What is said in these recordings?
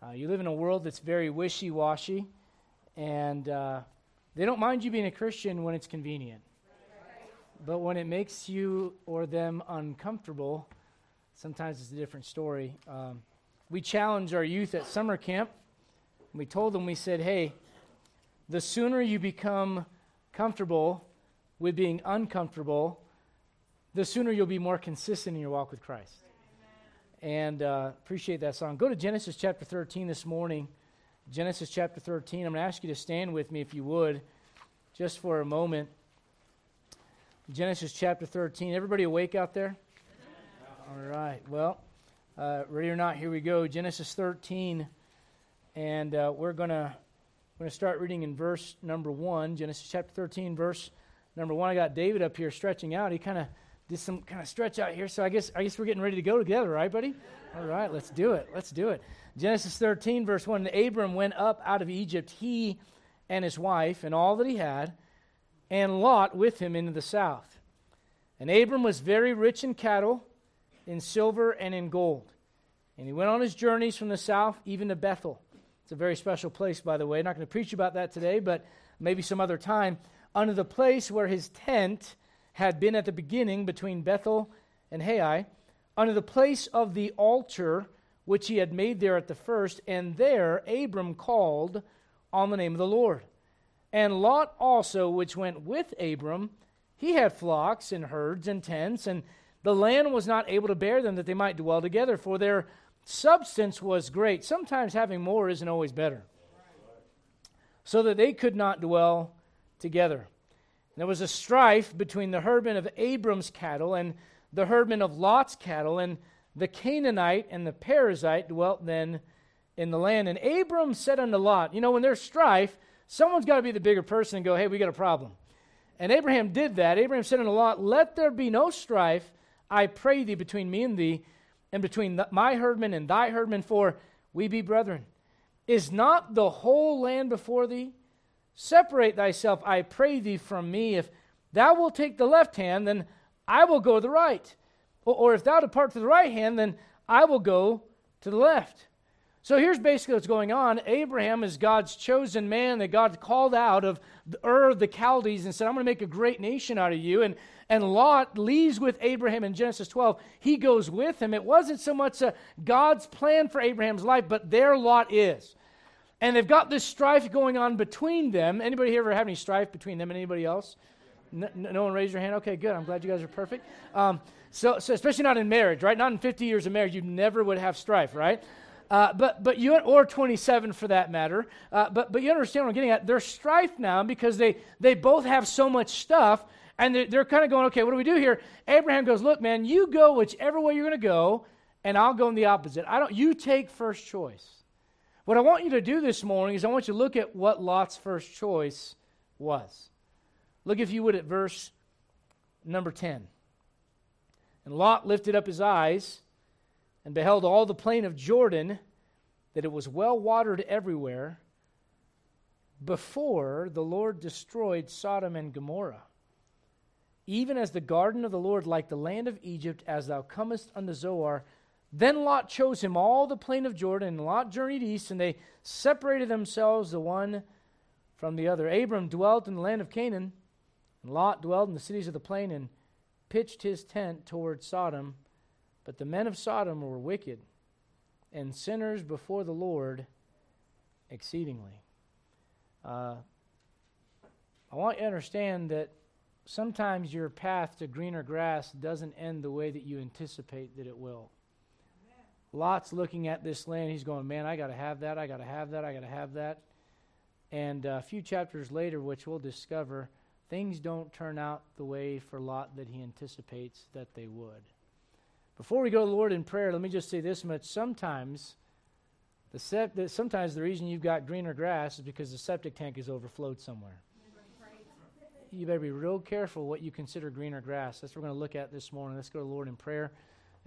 Uh, you live in a world that's very wishy washy, and uh, they don't mind you being a Christian when it's convenient. But when it makes you or them uncomfortable, sometimes it's a different story. Um, we challenged our youth at summer camp. We told them, we said, hey, the sooner you become comfortable with being uncomfortable, the sooner you'll be more consistent in your walk with Christ. And uh, appreciate that song. Go to Genesis chapter 13 this morning. Genesis chapter 13. I'm going to ask you to stand with me if you would, just for a moment. Genesis chapter 13. Everybody awake out there? All right. Well, uh, ready or not, here we go. Genesis 13. And uh, we're going to we're going to start reading in verse number 1. Genesis chapter 13, verse number 1. I got David up here stretching out. He kind of did some kind of stretch out here. So I guess I guess we're getting ready to go together, right, buddy? All right, let's do it. Let's do it. Genesis 13, verse 1. And Abram went up out of Egypt, he and his wife, and all that he had and Lot with him into the south. And Abram was very rich in cattle, in silver, and in gold. And he went on his journeys from the south even to Bethel. It's a very special place, by the way. Not going to preach about that today, but maybe some other time. Under the place where his tent had been at the beginning between Bethel and Hai, under the place of the altar which he had made there at the first, and there Abram called on the name of the Lord. And Lot also, which went with Abram, he had flocks and herds and tents, and the land was not able to bear them that they might dwell together, for their substance was great. Sometimes having more isn't always better. So that they could not dwell together. There was a strife between the herdmen of Abram's cattle and the herdmen of Lot's cattle, and the Canaanite and the Perizzite dwelt then in the land. And Abram said unto Lot, You know, when there's strife, Someone's got to be the bigger person and go, hey, we got a problem. And Abraham did that. Abraham said unto Lot, Let there be no strife, I pray thee, between me and thee, and between the, my herdmen and thy herdmen, for we be brethren. Is not the whole land before thee? Separate thyself, I pray thee, from me. If thou wilt take the left hand, then I will go to the right. Or, or if thou depart to the right hand, then I will go to the left. So here's basically what's going on. Abraham is God's chosen man that God called out of Ur of the Chaldees and said, I'm going to make a great nation out of you. And, and Lot leaves with Abraham in Genesis 12. He goes with him. It wasn't so much a God's plan for Abraham's life, but there Lot is. And they've got this strife going on between them. Anybody here ever have any strife between them and anybody else? No, no one raised your hand? Okay, good. I'm glad you guys are perfect. Um, so, so, especially not in marriage, right? Not in 50 years of marriage, you never would have strife, right? Uh, but, but you, or 27 for that matter. Uh, but, but you understand what I'm getting at. There's strife now because they, they both have so much stuff, and they're, they're kind of going, okay, what do we do here? Abraham goes, look, man, you go whichever way you're going to go, and I'll go in the opposite. I don't, you take first choice. What I want you to do this morning is I want you to look at what Lot's first choice was. Look, if you would, at verse number 10. And Lot lifted up his eyes and beheld all the plain of Jordan, that it was well watered everywhere, before the Lord destroyed Sodom and Gomorrah. Even as the garden of the Lord, like the land of Egypt, as thou comest unto Zoar. Then Lot chose him all the plain of Jordan, and Lot journeyed east, and they separated themselves the one from the other. Abram dwelt in the land of Canaan, and Lot dwelt in the cities of the plain, and pitched his tent toward Sodom but the men of Sodom were wicked and sinners before the Lord exceedingly. Uh, I want you to understand that sometimes your path to greener grass doesn't end the way that you anticipate that it will. Lot's looking at this land. He's going, Man, I got to have that. I got to have that. I got to have that. And uh, a few chapters later, which we'll discover, things don't turn out the way for Lot that he anticipates that they would. Before we go to the Lord in prayer, let me just say this much. Sometimes, the sometimes the reason you've got greener grass is because the septic tank is overflowed somewhere. You better be real careful what you consider greener grass. That's what we're going to look at this morning. Let's go to the Lord in prayer.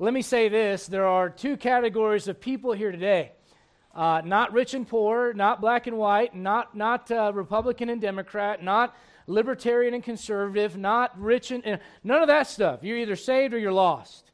let me say this. There are two categories of people here today. Uh, not rich and poor, not black and white, not, not uh, Republican and Democrat, not libertarian and conservative, not rich and, and none of that stuff. You're either saved or you're lost.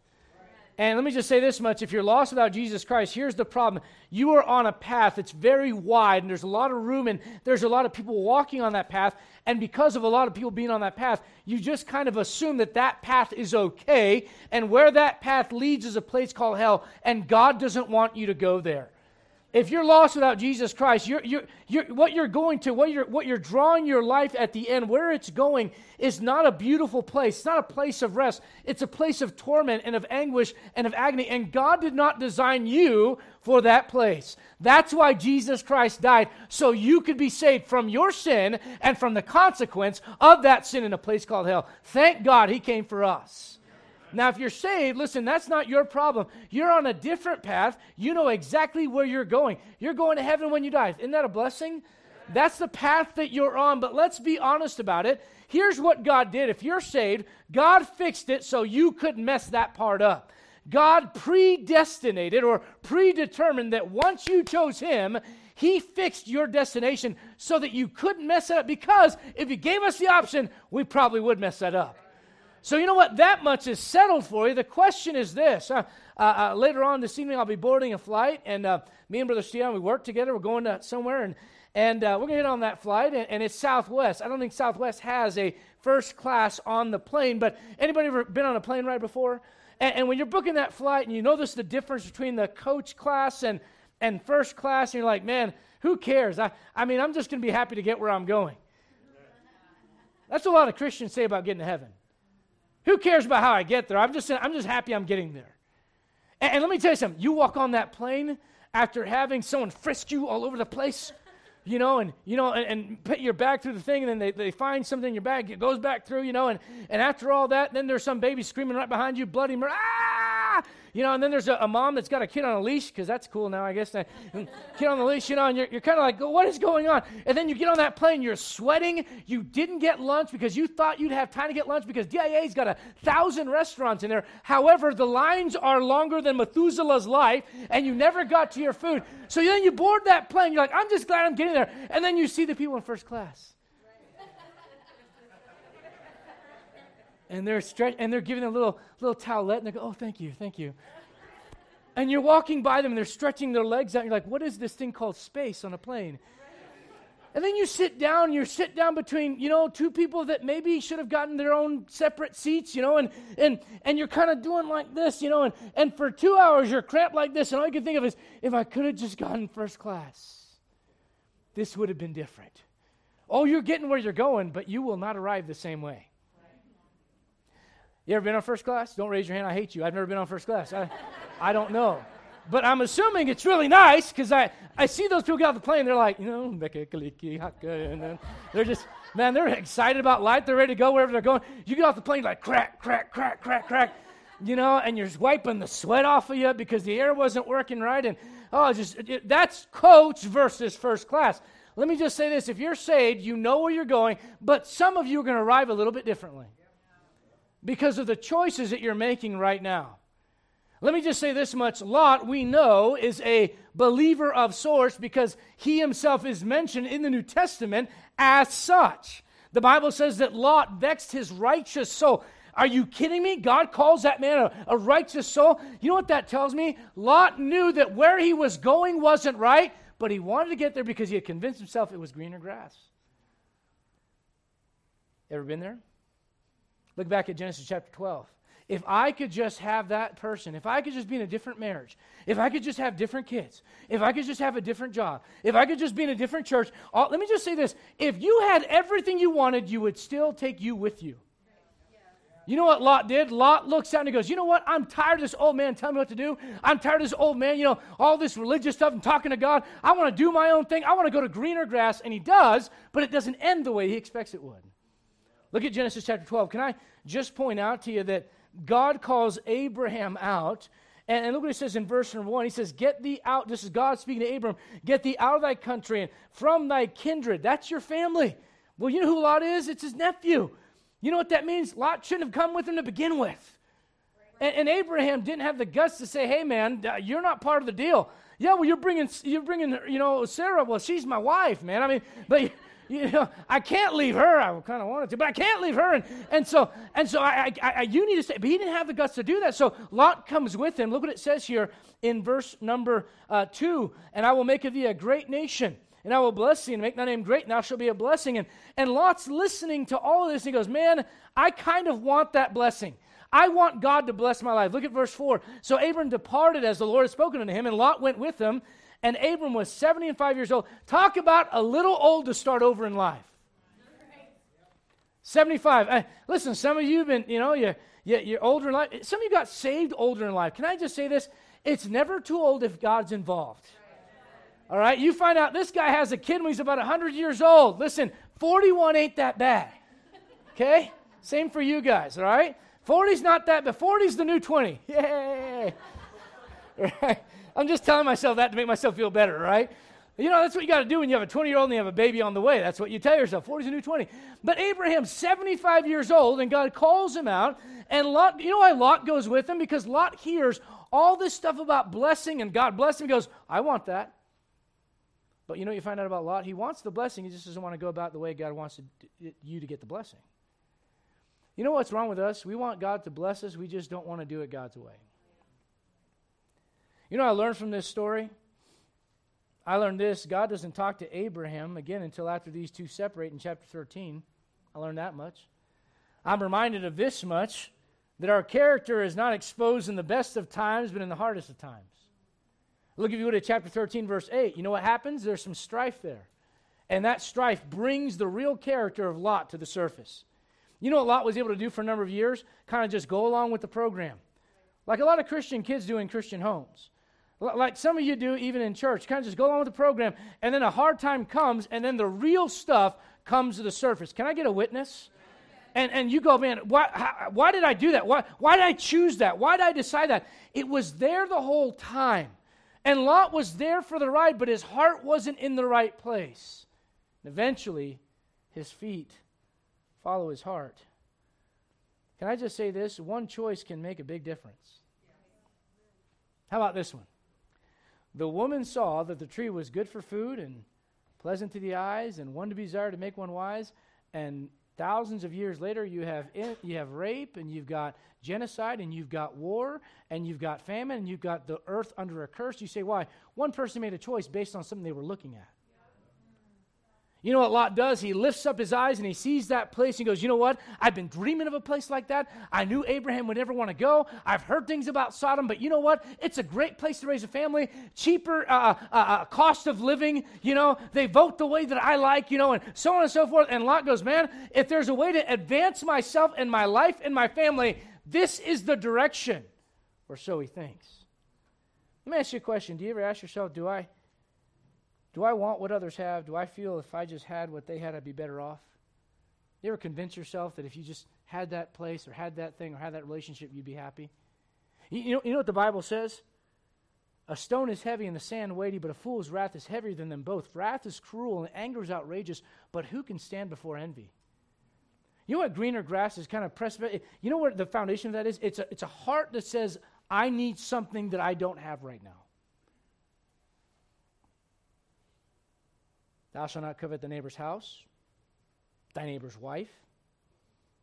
And let me just say this much if you're lost without Jesus Christ, here's the problem. You are on a path that's very wide, and there's a lot of room, and there's a lot of people walking on that path. And because of a lot of people being on that path, you just kind of assume that that path is okay. And where that path leads is a place called hell, and God doesn't want you to go there. If you're lost without Jesus Christ, you're, you're, you're, what you're going to, what you're, what you're drawing your life at the end, where it's going, is not a beautiful place. It's not a place of rest. It's a place of torment and of anguish and of agony. And God did not design you for that place. That's why Jesus Christ died, so you could be saved from your sin and from the consequence of that sin in a place called hell. Thank God He came for us. Now, if you're saved, listen, that's not your problem. You're on a different path. You know exactly where you're going. You're going to heaven when you die. Isn't that a blessing? That's the path that you're on. But let's be honest about it. Here's what God did. If you're saved, God fixed it so you couldn't mess that part up. God predestinated or predetermined that once you chose Him, He fixed your destination so that you couldn't mess it up. Because if He gave us the option, we probably would mess that up. So, you know what? That much is settled for you. The question is this. Uh, uh, uh, later on this evening, I'll be boarding a flight, and uh, me and Brother Steven, we work together. We're going to somewhere, and, and uh, we're going to get on that flight, and, and, it's Southwest. I don't think Southwest has a first class on the plane, but anybody ever been on a plane ride before? And, and when you're booking that flight, and you notice the difference between the coach class and, and first class, and you're like, man, who cares? I, I mean, I'm just going to be happy to get where I'm going. That's a lot of Christians say about getting to heaven. Who cares about how I get there? I'm just, I'm just happy I'm getting there. And, and let me tell you something. You walk on that plane after having someone frisk you all over the place, you know, and you know, and, and put your bag through the thing, and then they, they find something in your bag, it goes back through, you know, and, and after all that, then there's some baby screaming right behind you, bloody murder. Ah! You know, and then there's a, a mom that's got a kid on a leash, because that's cool now, I guess. kid on the leash, you know, and you're, you're kind of like, what is going on? And then you get on that plane, you're sweating. You didn't get lunch because you thought you'd have time to get lunch because DIA's got a thousand restaurants in there. However, the lines are longer than Methuselah's life, and you never got to your food. So then you board that plane. You're like, I'm just glad I'm getting there. And then you see the people in first class. And they're stretch, and they're giving a little little towelette, and they go, "Oh, thank you, thank you." And you're walking by them, and they're stretching their legs out. And you're like, "What is this thing called space on a plane?" And then you sit down, you sit down between, you know, two people that maybe should have gotten their own separate seats, you know, and and and you're kind of doing like this, you know, and, and for two hours you're cramped like this, and all you can think of is, if I could have just gotten first class, this would have been different. Oh, you're getting where you're going, but you will not arrive the same way. You ever been on first class? Don't raise your hand. I hate you. I've never been on first class. I, I don't know. But I'm assuming it's really nice because I, I see those people get off the plane. They're like, you know, and then they're just, man, they're excited about life. They're ready to go wherever they're going. You get off the plane, like crack, crack, crack, crack, crack, you know, and you're wiping the sweat off of you because the air wasn't working right. And oh, just it, that's coach versus first class. Let me just say this if you're saved, you know where you're going, but some of you are going to arrive a little bit differently because of the choices that you're making right now. Let me just say this much Lot, we know, is a believer of sorts because he himself is mentioned in the New Testament as such. The Bible says that Lot vexed his righteous soul. Are you kidding me? God calls that man a, a righteous soul. You know what that tells me? Lot knew that where he was going wasn't right, but he wanted to get there because he had convinced himself it was greener grass. Ever been there? Look back at Genesis chapter 12. If I could just have that person, if I could just be in a different marriage, if I could just have different kids, if I could just have a different job, if I could just be in a different church, all, let me just say this. If you had everything you wanted, you would still take you with you. You know what Lot did? Lot looks out and he goes, You know what? I'm tired of this old man telling me what to do. I'm tired of this old man, you know, all this religious stuff and talking to God. I want to do my own thing. I want to go to greener grass. And he does, but it doesn't end the way he expects it would. Look at Genesis chapter 12. Can I just point out to you that God calls Abraham out? And, and look what he says in verse number one. He says, Get thee out. This is God speaking to Abram. Get thee out of thy country and from thy kindred. That's your family. Well, you know who Lot is? It's his nephew. You know what that means? Lot shouldn't have come with him to begin with. And, and Abraham didn't have the guts to say, "Hey, man, uh, you're not part of the deal." Yeah, well, you're bringing, you're bringing, you know, Sarah. Well, she's my wife, man. I mean, but you know, I can't leave her. I kind of wanted to, but I can't leave her. And, and so, and so I, I, I, you need to say, but he didn't have the guts to do that. So Lot comes with him. Look what it says here in verse number uh, two. And I will make of thee a great nation, and I will bless thee and make thy name great, and thou shalt be a blessing. And, and Lot's listening to all of this, and he goes, man, I kind of want that blessing. I want God to bless my life. Look at verse 4. So Abram departed as the Lord had spoken unto him, and Lot went with him and Abram was 70 and 5 years old. Talk about a little old to start over in life. 75. Uh, listen, some of you have been, you know, you're, you're older in life. Some of you got saved older in life. Can I just say this? It's never too old if God's involved. All right? You find out this guy has a kid when he's about 100 years old. Listen, 41 ain't that bad. Okay? Same for you guys, all right? 40's not that, but 40's the new 20. Yay! Right? I'm just telling myself that to make myself feel better, right? You know, that's what you got to do when you have a 20 year old and you have a baby on the way. That's what you tell yourself. 40 is a new 20. But Abraham's 75 years old, and God calls him out. And Lot, you know why Lot goes with him? Because Lot hears all this stuff about blessing, and God bless him. He goes, I want that. But you know what you find out about Lot? He wants the blessing, he just doesn't want to go about the way God wants to, you to get the blessing. You know what's wrong with us? We want God to bless us, we just don't want to do it God's way. You know, I learned from this story. I learned this God doesn't talk to Abraham again until after these two separate in chapter 13. I learned that much. I'm reminded of this much that our character is not exposed in the best of times, but in the hardest of times. Look, if you go to chapter 13, verse 8, you know what happens? There's some strife there. And that strife brings the real character of Lot to the surface. You know what Lot was able to do for a number of years? Kind of just go along with the program. Like a lot of Christian kids do in Christian homes like some of you do even in church kind of just go along with the program and then a hard time comes and then the real stuff comes to the surface. Can i get a witness? And, and you go man why, how, why did i do that? Why, why did i choose that? Why did i decide that? It was there the whole time. And lot was there for the ride but his heart wasn't in the right place. And eventually his feet follow his heart. Can i just say this? One choice can make a big difference. How about this one the woman saw that the tree was good for food and pleasant to the eyes and one to be desired to make one wise. And thousands of years later, you have, in, you have rape and you've got genocide and you've got war and you've got famine and you've got the earth under a curse. You say, why? One person made a choice based on something they were looking at. You know what Lot does? He lifts up his eyes and he sees that place and goes, You know what? I've been dreaming of a place like that. I knew Abraham would never want to go. I've heard things about Sodom, but you know what? It's a great place to raise a family, cheaper uh, uh, uh, uh, cost of living. You know, they vote the way that I like, you know, and so on and so forth. And Lot goes, Man, if there's a way to advance myself and my life and my family, this is the direction. Or so he thinks. Let me ask you a question. Do you ever ask yourself, Do I do I want what others have? Do I feel if I just had what they had, I'd be better off? You ever convince yourself that if you just had that place or had that thing or had that relationship, you'd be happy? You, you, know, you know what the Bible says? A stone is heavy and the sand weighty, but a fool's wrath is heavier than them both. Wrath is cruel and anger is outrageous, but who can stand before envy? You know what greener grass is kind of pressed? You know what the foundation of that is? It's a, it's a heart that says, I need something that I don't have right now. Thou shalt not covet the neighbor's house, thy neighbor's wife,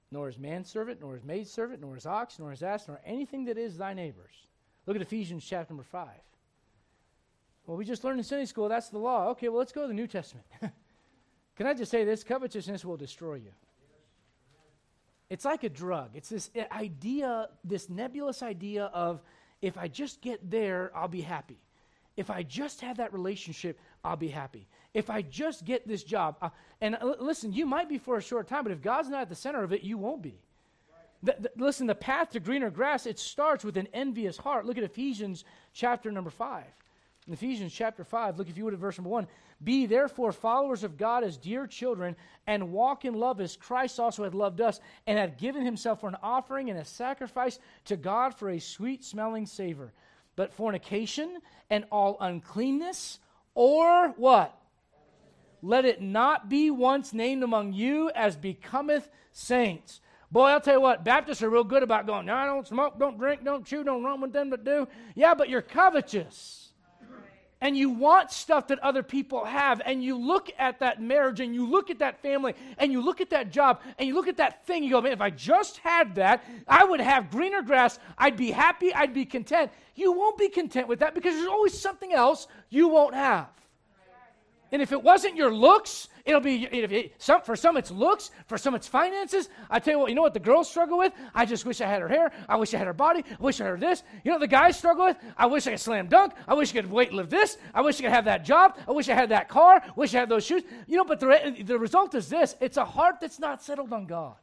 nor his manservant, nor his maidservant, nor his ox, nor his ass, nor anything that is thy neighbor's. Look at Ephesians chapter number 5. Well, we just learned in Sunday school that's the law. Okay, well, let's go to the New Testament. Can I just say this? Covetousness will destroy you. It's like a drug. It's this idea, this nebulous idea of if I just get there, I'll be happy. If I just have that relationship, I'll be happy. If I just get this job, and uh, listen, you might be for a short time, but if God's not at the center of it, you won't be. The, the, listen, the path to greener grass, it starts with an envious heart. Look at Ephesians chapter number 5. In Ephesians chapter 5, look if you would at verse number 1. Be therefore followers of God as dear children, and walk in love as Christ also had loved us, and had given himself for an offering and a sacrifice to God for a sweet smelling savor. But fornication and all uncleanness, or what? Let it not be once named among you as becometh saints, Boy, I'll tell you what, Baptists are real good about going, no, I don't smoke, don't drink, don't chew, don't run with them that do. Yeah, but you're covetous and you want stuff that other people have, and you look at that marriage, and you look at that family, and you look at that job, and you look at that thing, you go, man, if I just had that, I would have greener grass, I'd be happy, I'd be content. You won't be content with that because there's always something else you won't have. And if it wasn't your looks, it'll be it, some, for some it's looks, for some it's finances. I tell you what, you know what the girls struggle with? I just wish I had her hair. I wish I had her body. I wish I had this. You know what the guys struggle with? I wish I could slam dunk. I wish I could weight lift this. I wish I could have that job. I wish I had that car. I wish I had those shoes. You know, but the, the result is this it's a heart that's not settled on God.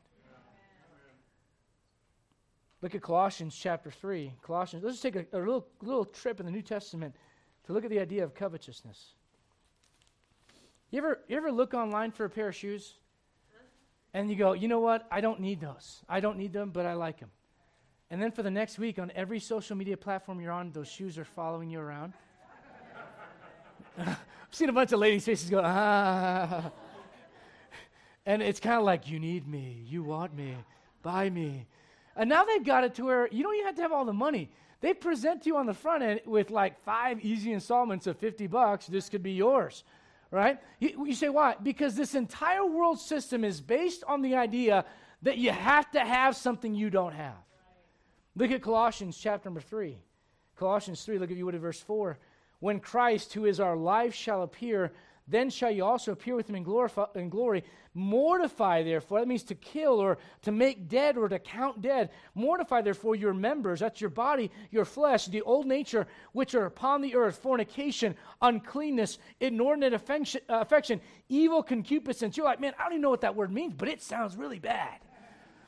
Look at Colossians chapter 3. Colossians, let's just take a, a little, little trip in the New Testament to look at the idea of covetousness. You ever, you ever look online for a pair of shoes? And you go, you know what? I don't need those. I don't need them, but I like them. And then for the next week, on every social media platform you're on, those shoes are following you around. I've seen a bunch of ladies' faces go, ah. And it's kind of like, you need me, you want me, buy me. And now they've got it to where you don't even have to have all the money. They present you on the front end with like five easy installments of 50 bucks. This could be yours right? You, you, say, why? Because this entire world system is based on the idea that you have to have something you don't have. Look at Colossians chapter number 3. Colossians 3, look at you would at verse 4. When Christ, who is our life, shall appear, then shall you also appear with him in, glorify, in glory. Mortify, therefore, that means to kill or to make dead or to count dead. Mortify, therefore, your members, that's your body, your flesh, the old nature, which are upon the earth fornication, uncleanness, inordinate affection, uh, affection evil concupiscence. You're like, man, I don't even know what that word means, but it sounds really bad.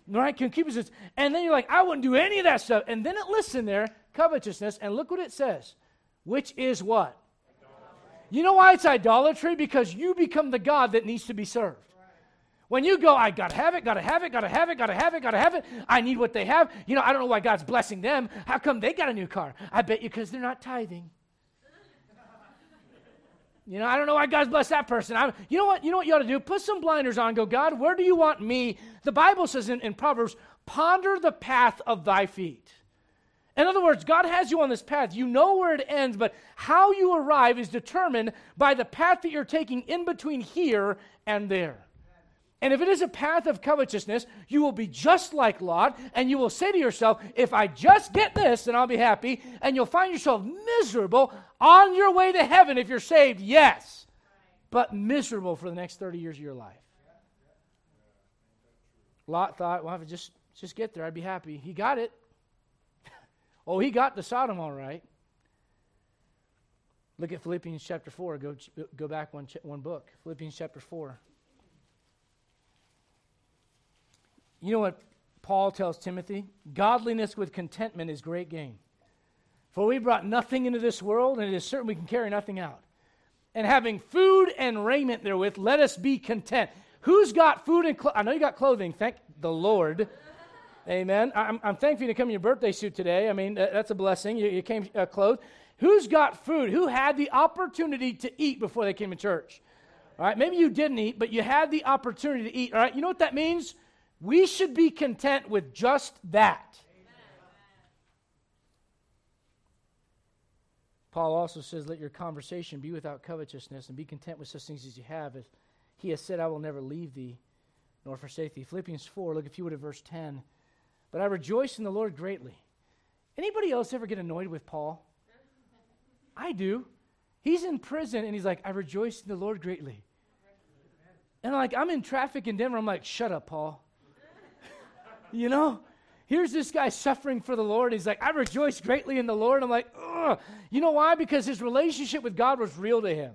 Right? Concupiscence. And then you're like, I wouldn't do any of that stuff. And then it lists in there covetousness, and look what it says, which is what? You know why it's idolatry? Because you become the God that needs to be served. When you go, I gotta have it, gotta have it, gotta have it, gotta have it, gotta have it. I need what they have. You know, I don't know why God's blessing them. How come they got a new car? I bet you because they're not tithing. You know, I don't know why God's blessed that person. I'm, you know what? You know what you ought to do? Put some blinders on. Go, God, where do you want me? The Bible says in, in Proverbs, ponder the path of thy feet. In other words, God has you on this path. You know where it ends, but how you arrive is determined by the path that you're taking in between here and there. And if it is a path of covetousness, you will be just like Lot, and you will say to yourself, If I just get this, then I'll be happy. And you'll find yourself miserable on your way to heaven if you're saved, yes, but miserable for the next 30 years of your life. Lot thought, Well, if I just, just get there, I'd be happy. He got it. Oh, he got to Sodom all right. Look at Philippians chapter 4. Go, go back one, one book. Philippians chapter 4. You know what Paul tells Timothy? Godliness with contentment is great gain. For we brought nothing into this world, and it is certain we can carry nothing out. And having food and raiment therewith, let us be content. Who's got food and clothing? I know you got clothing, thank the Lord. Amen. I'm, I'm thankful you to come in your birthday suit today. I mean, that's a blessing. You, you came uh, clothed. Who's got food? Who had the opportunity to eat before they came to church? All right, maybe you didn't eat, but you had the opportunity to eat. All right, you know what that means? We should be content with just that. Paul also says, Let your conversation be without covetousness and be content with such things as you have. As he has said, I will never leave thee nor forsake thee. Philippians 4, look if you would at verse 10. But I rejoice in the Lord greatly. Anybody else ever get annoyed with Paul? I do. He's in prison and he's like, I rejoice in the Lord greatly. And I'm like, I'm in traffic in Denver. I'm like, shut up, Paul. you know? Here's this guy suffering for the Lord. He's like, I rejoice greatly in the Lord. I'm like, ugh. You know why? Because his relationship with God was real to him.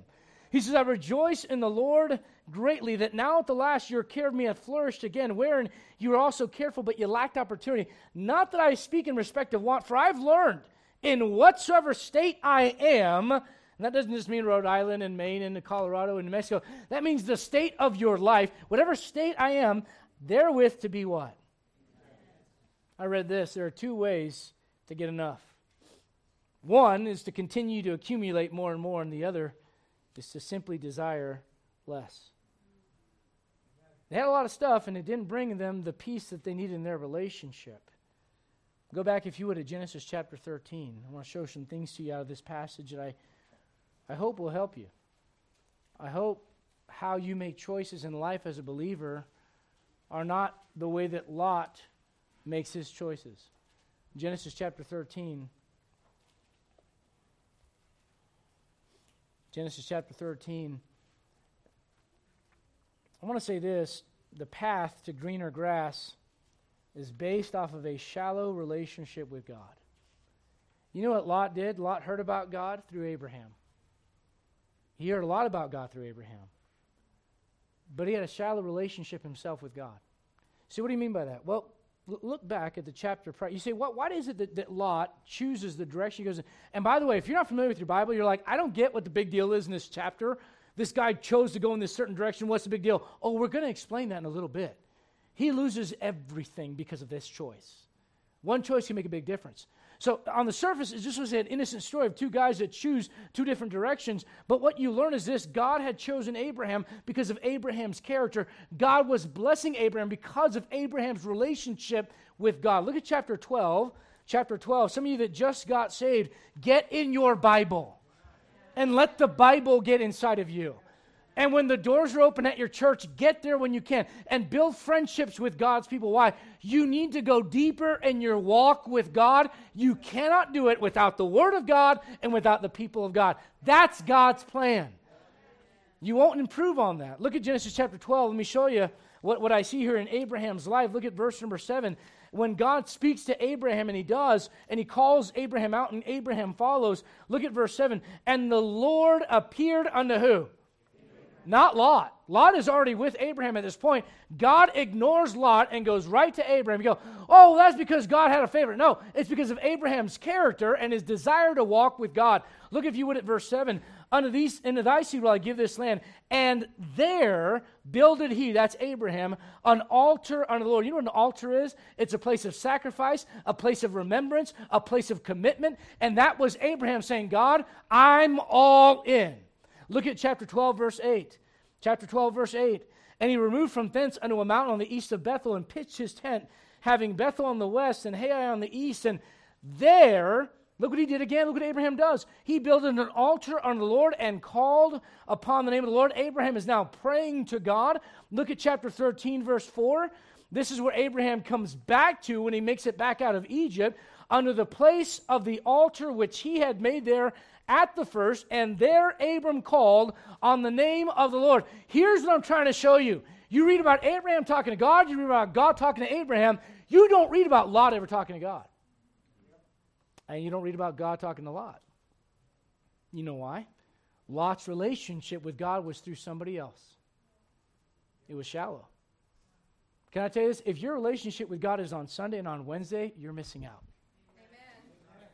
He says, I rejoice in the Lord greatly that now at the last your care of me hath flourished again, wherein you were also careful, but you lacked opportunity. Not that I speak in respect of want, for I've learned in whatsoever state I am, and that doesn't just mean Rhode Island and Maine and Colorado and New Mexico. That means the state of your life, whatever state I am, therewith to be what? I read this. There are two ways to get enough. One is to continue to accumulate more and more, and the other is to simply desire less. They had a lot of stuff, and it didn't bring them the peace that they needed in their relationship. Go back, if you would, to Genesis chapter 13. I want to show some things to you out of this passage that I, I hope will help you. I hope how you make choices in life as a believer are not the way that Lot makes his choices. Genesis chapter 13. Genesis chapter 13. I want to say this the path to greener grass is based off of a shallow relationship with God. You know what Lot did? Lot heard about God through Abraham. He heard a lot about God through Abraham. But he had a shallow relationship himself with God. See, what do you mean by that? Well, look back at the chapter prior. You say, what, why is it that, that Lot chooses the direction he goes in? And by the way, if you're not familiar with your Bible, you're like, I don't get what the big deal is in this chapter. This guy chose to go in this certain direction. What's the big deal? Oh, we're going to explain that in a little bit. He loses everything because of this choice. One choice can make a big difference. So on the surface, just was an innocent story of two guys that choose two different directions. But what you learn is this God had chosen Abraham because of Abraham's character. God was blessing Abraham because of Abraham's relationship with God. Look at chapter 12. Chapter 12. Some of you that just got saved, get in your Bible and let the Bible get inside of you. And when the doors are open at your church, get there when you can and build friendships with God's people. Why? You need to go deeper in your walk with God. You cannot do it without the Word of God and without the people of God. That's God's plan. You won't improve on that. Look at Genesis chapter 12. Let me show you what, what I see here in Abraham's life. Look at verse number 7 when God speaks to Abraham, and he does, and he calls Abraham out, and Abraham follows, look at verse 7. And the Lord appeared unto who? not Lot. Lot is already with Abraham at this point. God ignores Lot and goes right to Abraham. You go, oh, that's because God had a favorite. No, it's because of Abraham's character and his desire to walk with God. Look, if you would, at verse 7. Unto, these, unto thy seed will I give this land. And there builded he, that's Abraham, an altar unto the Lord. You know what an altar is? It's a place of sacrifice, a place of remembrance, a place of commitment. And that was Abraham saying, God, I'm all in. Look at chapter 12, verse 8. Chapter 12, verse 8. And he removed from thence unto a mountain on the east of Bethel and pitched his tent, having Bethel on the west and Hai on the east. And there, look what he did again. Look what Abraham does. He built an altar on the Lord and called upon the name of the Lord. Abraham is now praying to God. Look at chapter 13, verse 4. This is where Abraham comes back to when he makes it back out of Egypt, under the place of the altar which he had made there at the first, and there Abram called on the name of the Lord. Here's what I'm trying to show you. You read about Abraham talking to God, you read about God talking to Abraham. You don't read about Lot ever talking to God. And you don't read about God talking to Lot. You know why? Lot's relationship with God was through somebody else, it was shallow. Can I tell you this? If your relationship with God is on Sunday and on Wednesday, you're missing out.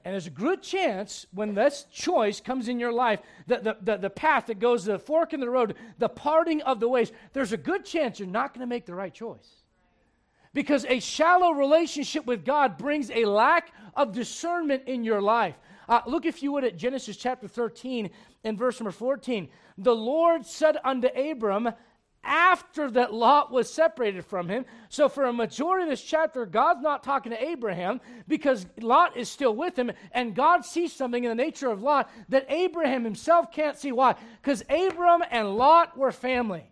And there's a good chance when this choice comes in your life, the, the, the, the path that goes the fork in the road, the parting of the ways, there's a good chance you're not going to make the right choice. Because a shallow relationship with God brings a lack of discernment in your life. Uh, look, if you would, at Genesis chapter 13 and verse number 14. The Lord said unto Abram, after that Lot was separated from him. So, for a majority of this chapter, God's not talking to Abraham because Lot is still with him, and God sees something in the nature of Lot that Abraham himself can't see. Why? Because Abram and Lot were family.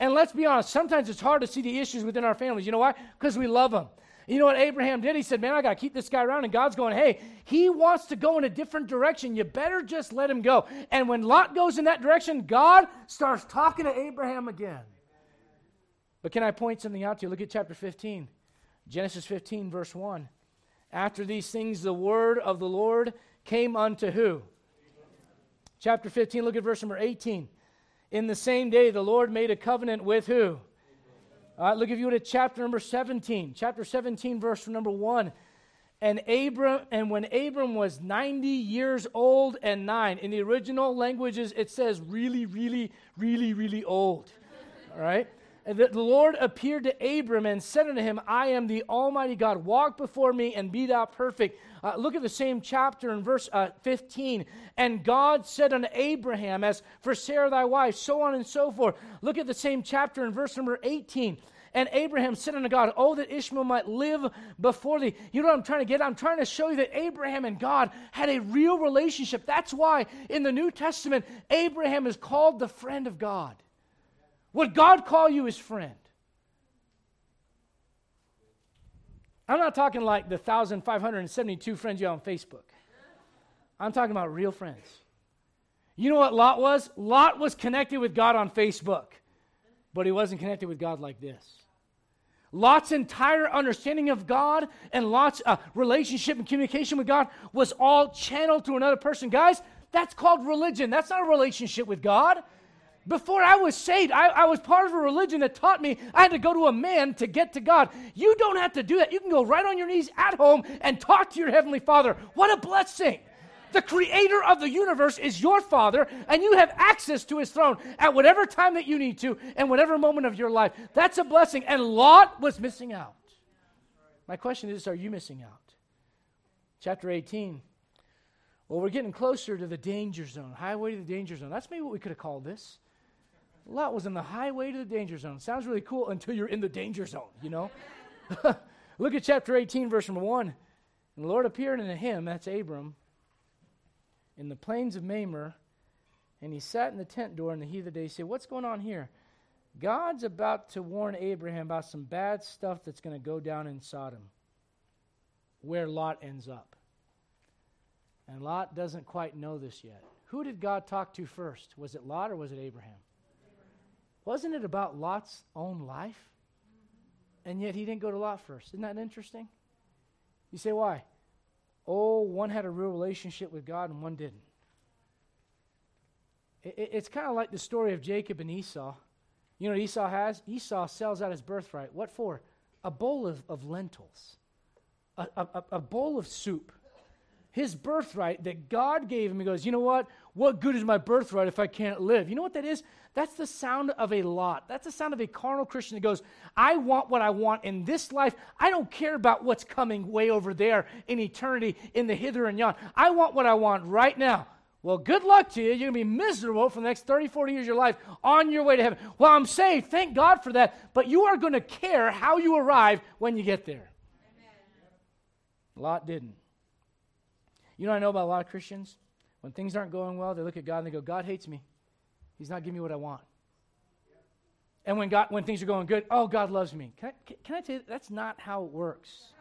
And let's be honest, sometimes it's hard to see the issues within our families. You know why? Because we love them. You know what Abraham did? He said, Man, I got to keep this guy around. And God's going, Hey, he wants to go in a different direction. You better just let him go. And when Lot goes in that direction, God starts talking to Abraham again. But can I point something out to you? Look at chapter 15, Genesis 15, verse 1. After these things, the word of the Lord came unto who? Chapter 15, look at verse number 18. In the same day, the Lord made a covenant with who? All right, look if you would at chapter number 17. Chapter 17, verse number 1. And Abram, and when Abram was 90 years old and nine, in the original languages, it says really, really, really, really old. All right? The Lord appeared to Abram and said unto him, I am the Almighty God. Walk before me and be thou perfect. Uh, look at the same chapter in verse uh, 15. And God said unto Abraham, As for Sarah thy wife, so on and so forth. Look at the same chapter in verse number 18. And Abraham said unto God, Oh, that Ishmael might live before thee. You know what I'm trying to get? I'm trying to show you that Abraham and God had a real relationship. That's why in the New Testament, Abraham is called the friend of God. Would God call you his friend? I'm not talking like the 1,572 friends you have on Facebook. I'm talking about real friends. You know what Lot was? Lot was connected with God on Facebook, but he wasn't connected with God like this. Lot's entire understanding of God and Lot's uh, relationship and communication with God was all channeled to another person. Guys, that's called religion. That's not a relationship with God. Before I was saved, I, I, was part of a religion that taught me I had to go to a man to get to God. You don't have to do that. You can go right on your knees at home and talk to your Heavenly Father. What a blessing! The creator of the universe is your Father, and you have access to his throne at whatever time that you need to and whatever moment of your life. That's a blessing. And Lot was missing out. My question is are you missing out? Chapter 18. Well, we're getting closer to the danger zone, highway to the danger zone. That's maybe what we could have called this. Lot was in the highway to the danger zone. Sounds really cool until you're in the danger zone, you know? Look at chapter 18, verse number 1. And the Lord appeared unto him, that's Abram, in the plains of Mamre, and he sat in the tent door in the heat of the day. He said, What's going on here? God's about to warn Abraham about some bad stuff that's going to go down in Sodom, where Lot ends up. And Lot doesn't quite know this yet. Who did God talk to first? Was it Lot or was it Abraham? Wasn't it about Lot's own life? And yet he didn't go to Lot first. Isn't that interesting? You say, why? Oh, one had a real relationship with God and one didn't. It, it, it's kind of like the story of Jacob and Esau. You know what Esau has? Esau sells out his birthright. What for? A bowl of, of lentils, a, a, a bowl of soup. His birthright that God gave him. He goes, You know what? What good is my birthright if I can't live? You know what that is? That's the sound of a lot. That's the sound of a carnal Christian that goes, I want what I want in this life. I don't care about what's coming way over there in eternity, in the hither and yon. I want what I want right now. Well, good luck to you. You're going to be miserable for the next 30, 40 years of your life on your way to heaven. Well, I'm saved. Thank God for that. But you are going to care how you arrive when you get there. Amen. Lot didn't. You know I know about a lot of Christians? When things aren't going well, they look at God and they go, God hates me. He's not giving me what I want. And when, God, when things are going good, oh, God loves me. Can I, can I tell you, that's not how it works.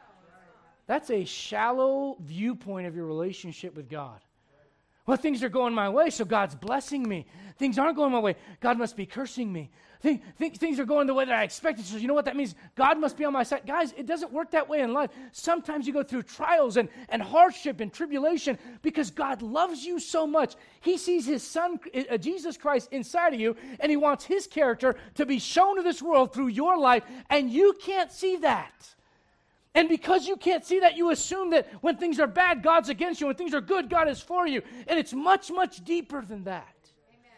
That's a shallow viewpoint of your relationship with God. Well, things are going my way, so God's blessing me. Things aren't going my way. God must be cursing me. Think, think, things are going the way that I expected. So, you know what that means? God must be on my side. Guys, it doesn't work that way in life. Sometimes you go through trials and, and hardship and tribulation because God loves you so much. He sees His Son, uh, Jesus Christ, inside of you, and He wants His character to be shown to this world through your life, and you can't see that. And because you can't see that, you assume that when things are bad, God's against you. When things are good, God is for you. And it's much, much deeper than that. Amen.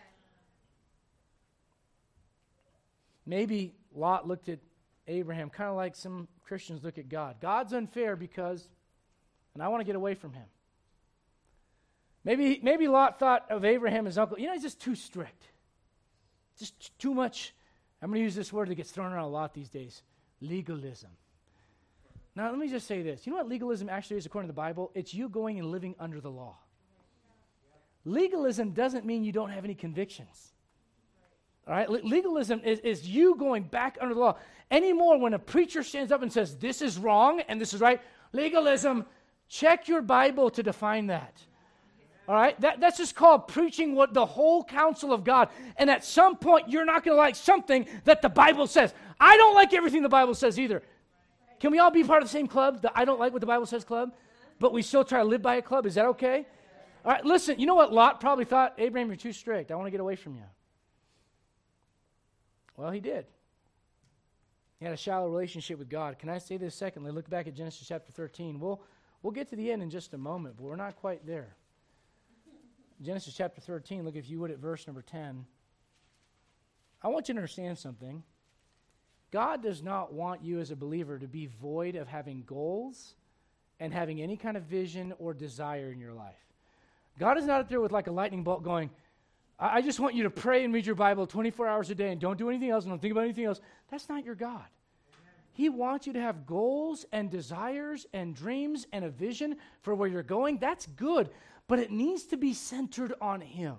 Maybe Lot looked at Abraham kind of like some Christians look at God. God's unfair because, and I want to get away from him. Maybe, maybe Lot thought of Abraham as uncle. You know, he's just too strict. Just too much. I'm going to use this word that gets thrown around a lot these days legalism. Now, let me just say this. You know what legalism actually is according to the Bible? It's you going and living under the law. Legalism doesn't mean you don't have any convictions. All right? legalism is, is you going back under the law. Anymore, when a preacher stands up and says, this is wrong and this is right, legalism, check your Bible to define that. All right? That, that's just called preaching what the whole counsel of God. And at some point, you're not going to like something that the Bible says. I don't like everything the Bible says either. Can we all be part of the same club, the I don't like what the Bible says club, but we still try to live by a club? Is that okay? All right, listen, you know what Lot probably thought? Abraham, you're too strict. I want to get away from you. Well, he did. He had a shallow relationship with God. Can I say this secondly? Look back at Genesis chapter 13. We'll, we'll get to the end in just a moment, but we're not quite there. Genesis chapter 13, look if you would at verse number 10. I want you to understand something. God does not want you as a believer to be void of having goals and having any kind of vision or desire in your life. God is not up there with like a lightning bolt going, I, I just want you to pray and read your Bible 24 hours a day and don't do anything else and don't think about anything else. That's not your God. He wants you to have goals and desires and dreams and a vision for where you're going. That's good, but it needs to be centered on Him.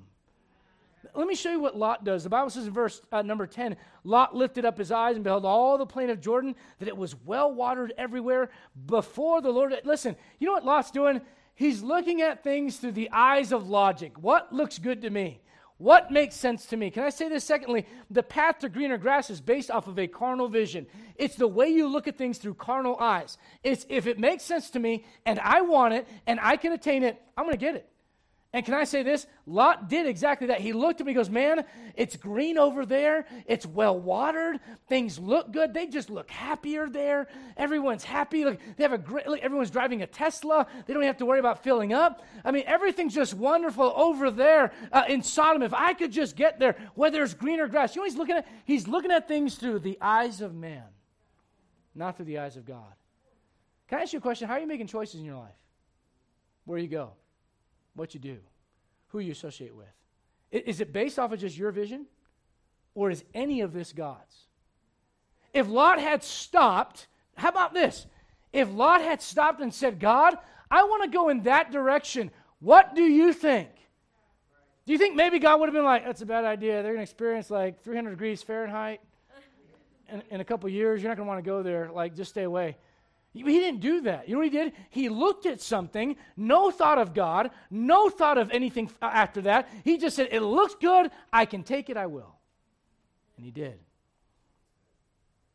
Let me show you what Lot does. The Bible says in verse uh, number 10 Lot lifted up his eyes and beheld all the plain of Jordan, that it was well watered everywhere before the Lord. Listen, you know what Lot's doing? He's looking at things through the eyes of logic. What looks good to me? What makes sense to me? Can I say this secondly? The path to greener grass is based off of a carnal vision. It's the way you look at things through carnal eyes. It's if it makes sense to me and I want it and I can attain it, I'm going to get it. And can I say this? Lot did exactly that. He looked at me, he goes, Man, it's green over there. It's well watered. Things look good. They just look happier there. Everyone's happy. Look, they have a great, look, everyone's driving a Tesla. They don't have to worry about filling up. I mean, everything's just wonderful over there uh, in Sodom. If I could just get there where there's greener grass. You know he's looking at? He's looking at things through the eyes of man, not through the eyes of God. Can I ask you a question? How are you making choices in your life? Where you go? What you do, who you associate with. Is it based off of just your vision? Or is any of this God's? If Lot had stopped, how about this? If Lot had stopped and said, God, I want to go in that direction, what do you think? Do you think maybe God would have been like, that's a bad idea? They're going to experience like 300 degrees Fahrenheit in, in a couple years. You're not going to want to go there. Like, just stay away. He didn't do that. You know what he did? He looked at something, no thought of God, no thought of anything uh, after that. He just said, It looks good. I can take it. I will. And he did.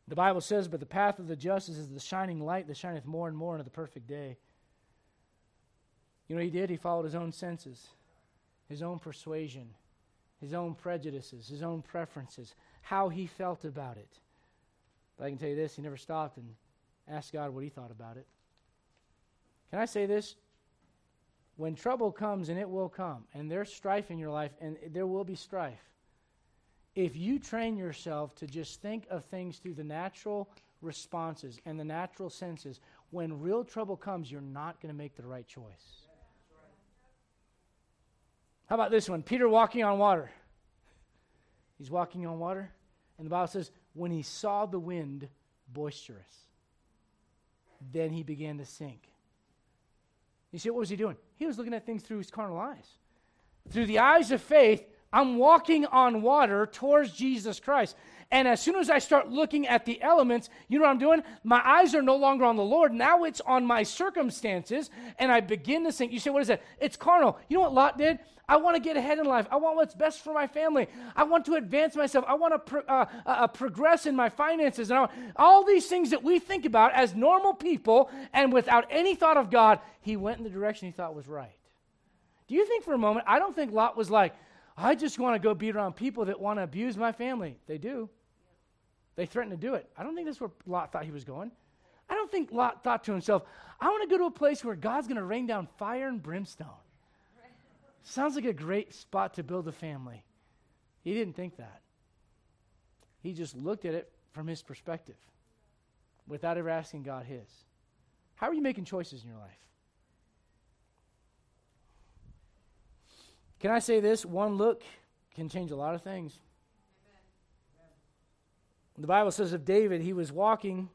The Bible says, But the path of the just is the shining light that shineth more and more into the perfect day. You know he did? He followed his own senses, his own persuasion, his own prejudices, his own preferences, how he felt about it. But I can tell you this, he never stopped and Ask God what He thought about it. Can I say this? When trouble comes, and it will come, and there's strife in your life, and there will be strife, if you train yourself to just think of things through the natural responses and the natural senses, when real trouble comes, you're not going to make the right choice. How about this one? Peter walking on water. He's walking on water, and the Bible says, when he saw the wind boisterous. Then he began to sink. You see, what was he doing? He was looking at things through his carnal eyes. Through the eyes of faith, I'm walking on water towards Jesus Christ. And as soon as I start looking at the elements, you know what I'm doing? My eyes are no longer on the Lord. Now it's on my circumstances. And I begin to think, you say, what is that? It's carnal. You know what Lot did? I want to get ahead in life. I want what's best for my family. I want to advance myself. I want to pro- uh, uh, uh, progress in my finances. And all these things that we think about as normal people and without any thought of God, he went in the direction he thought was right. Do you think for a moment, I don't think Lot was like, I just want to go be around people that want to abuse my family. They do. They threatened to do it. I don't think that's where Lot thought he was going. I don't think Lot thought to himself, I want to go to a place where God's going to rain down fire and brimstone. Sounds like a great spot to build a family. He didn't think that. He just looked at it from his perspective without ever asking God his. How are you making choices in your life? Can I say this? One look can change a lot of things. The Bible says of David, he was walking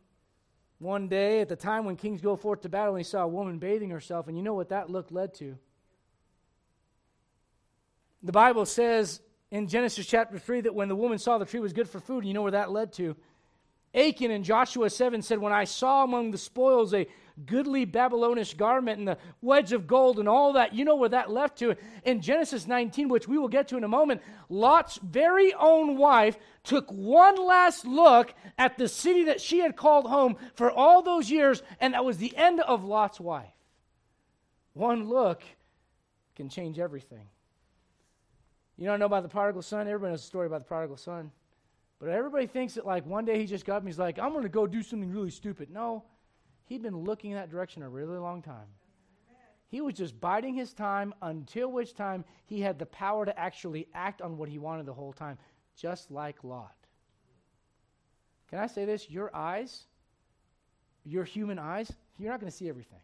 one day at the time when kings go forth to battle, and he saw a woman bathing herself, and you know what that look led to? The Bible says in Genesis chapter 3 that when the woman saw the tree was good for food, you know where that led to? Achan in Joshua 7 said, When I saw among the spoils a goodly Babylonish garment and the wedge of gold and all that, you know where that left to. In Genesis 19, which we will get to in a moment, Lot's very own wife took one last look at the city that she had called home for all those years, and that was the end of Lot's wife. One look can change everything. You don't know about the prodigal son? Everybody knows the story about the prodigal son. But everybody thinks that, like, one day he just got up and he's like, I'm going to go do something really stupid. No, he'd been looking in that direction a really long time. He was just biding his time until which time he had the power to actually act on what he wanted the whole time, just like Lot. Can I say this? Your eyes, your human eyes, you're not going to see everything.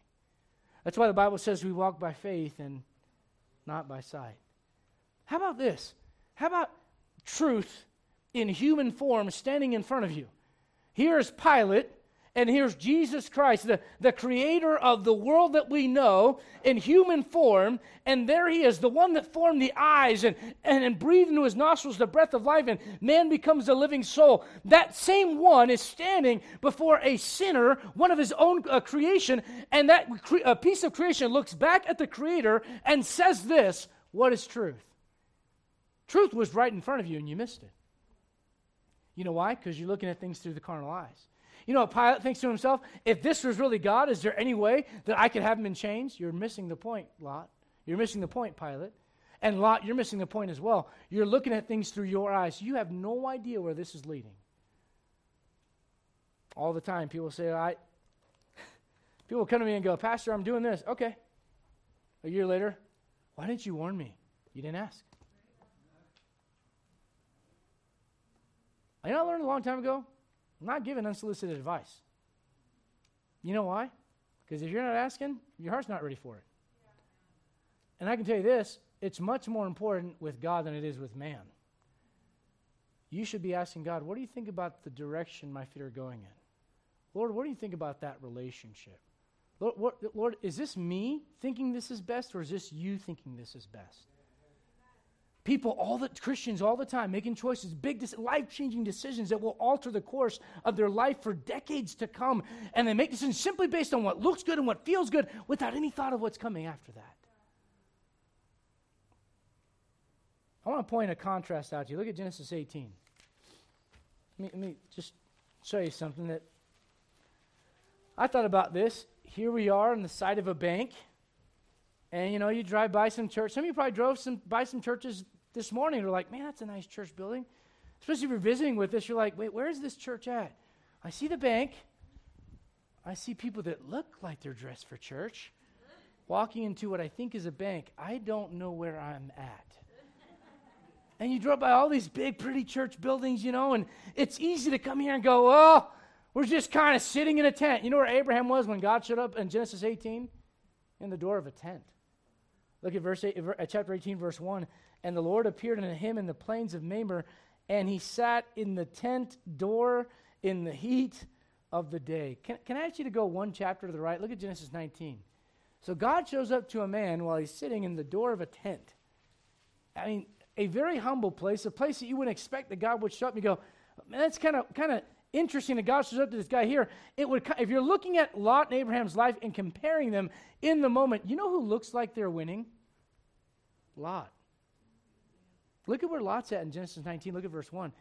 That's why the Bible says we walk by faith and not by sight. How about this? How about truth in human form standing in front of you? Here is Pilate and here's Jesus Christ, the, the creator of the world that we know in human form. And there he is, the one that formed the eyes and, and, and breathed into his nostrils the breath of life, and man becomes a living soul. That same one is standing before a sinner, one of his own uh, creation, and that cre- a piece of creation looks back at the creator and says this What is truth? Truth was right in front of you, and you missed it. You know why? Because you're looking at things through the carnal eyes. You know what Pilate thinks to himself? If this was really God, is there any way that I could have him in chains? You're missing the point, Lot. You're missing the point, Pilate. And Lot, you're missing the point as well. You're looking at things through your eyes. You have no idea where this is leading. All the time, people say, I. People come to me and go, Pastor, I'm doing this. Okay. A year later, why didn't you warn me? You didn't ask. You know, I learned a long time ago I'm not giving unsolicited advice. You know why? Because if you're not asking, your heart's not ready for it. And I can tell you this it's much more important with God than it is with man. You should be asking God, what do you think about the direction my feet are going in? Lord, what do you think about that relationship? Lord, what, Lord, is this me thinking this is best, or is this you thinking this is best? People, all the Christians, all the time, making choices, big, life changing decisions that will alter the course of their life for decades to come. And they make decisions simply based on what looks good and what feels good without any thought of what's coming after that. I want to point a contrast out to you. Look at Genesis 18. Let me, let me just show you something that I thought about this. Here we are on the side of a bank. And you know, you drive by some church. Some of you probably drove some by some churches this morning. They're like, man, that's a nice church building. Especially if you're visiting with us, you're like, wait, where's this church at? I see the bank. I see people that look like they're dressed for church walking into what I think is a bank. I don't know where I'm at. and you drove by all these big, pretty church buildings, you know, and it's easy to come here and go, oh, we're just kind of sitting in a tent. You know where Abraham was when God showed up in Genesis 18? In the door of a tent. Look at verse eight, uh, chapter 18, verse 1. And the Lord appeared unto him in the plains of Mamre, and he sat in the tent door in the heat of the day. Can, can I ask you to go one chapter to the right? Look at Genesis 19. So God shows up to a man while he's sitting in the door of a tent. I mean, a very humble place, a place that you wouldn't expect that God would show up and go, man, that's kind of kind of interesting that God shows up to this guy here. It would, if you're looking at Lot and Abraham's life and comparing them in the moment, you know who looks like they're winning? Lot. Look at where Lot's at in Genesis 19. Look at verse 1.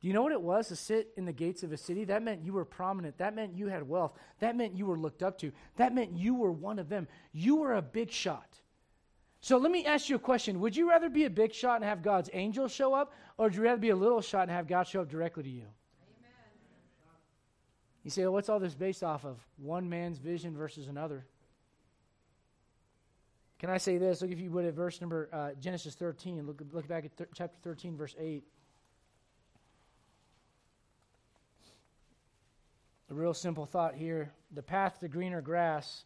Do you know what it was to sit in the gates of a city? That meant you were prominent. That meant you had wealth. That meant you were looked up to. That meant you were one of them. You were a big shot. So let me ask you a question. Would you rather be a big shot and have God's angel show up, or would you rather be a little shot and have God show up directly to you? You say, well, what's all this based off of? One man's vision versus another. Can I say this? Look, if you would, at verse number, uh, Genesis 13. Look, look back at th- chapter 13, verse 8. A real simple thought here. The path to greener grass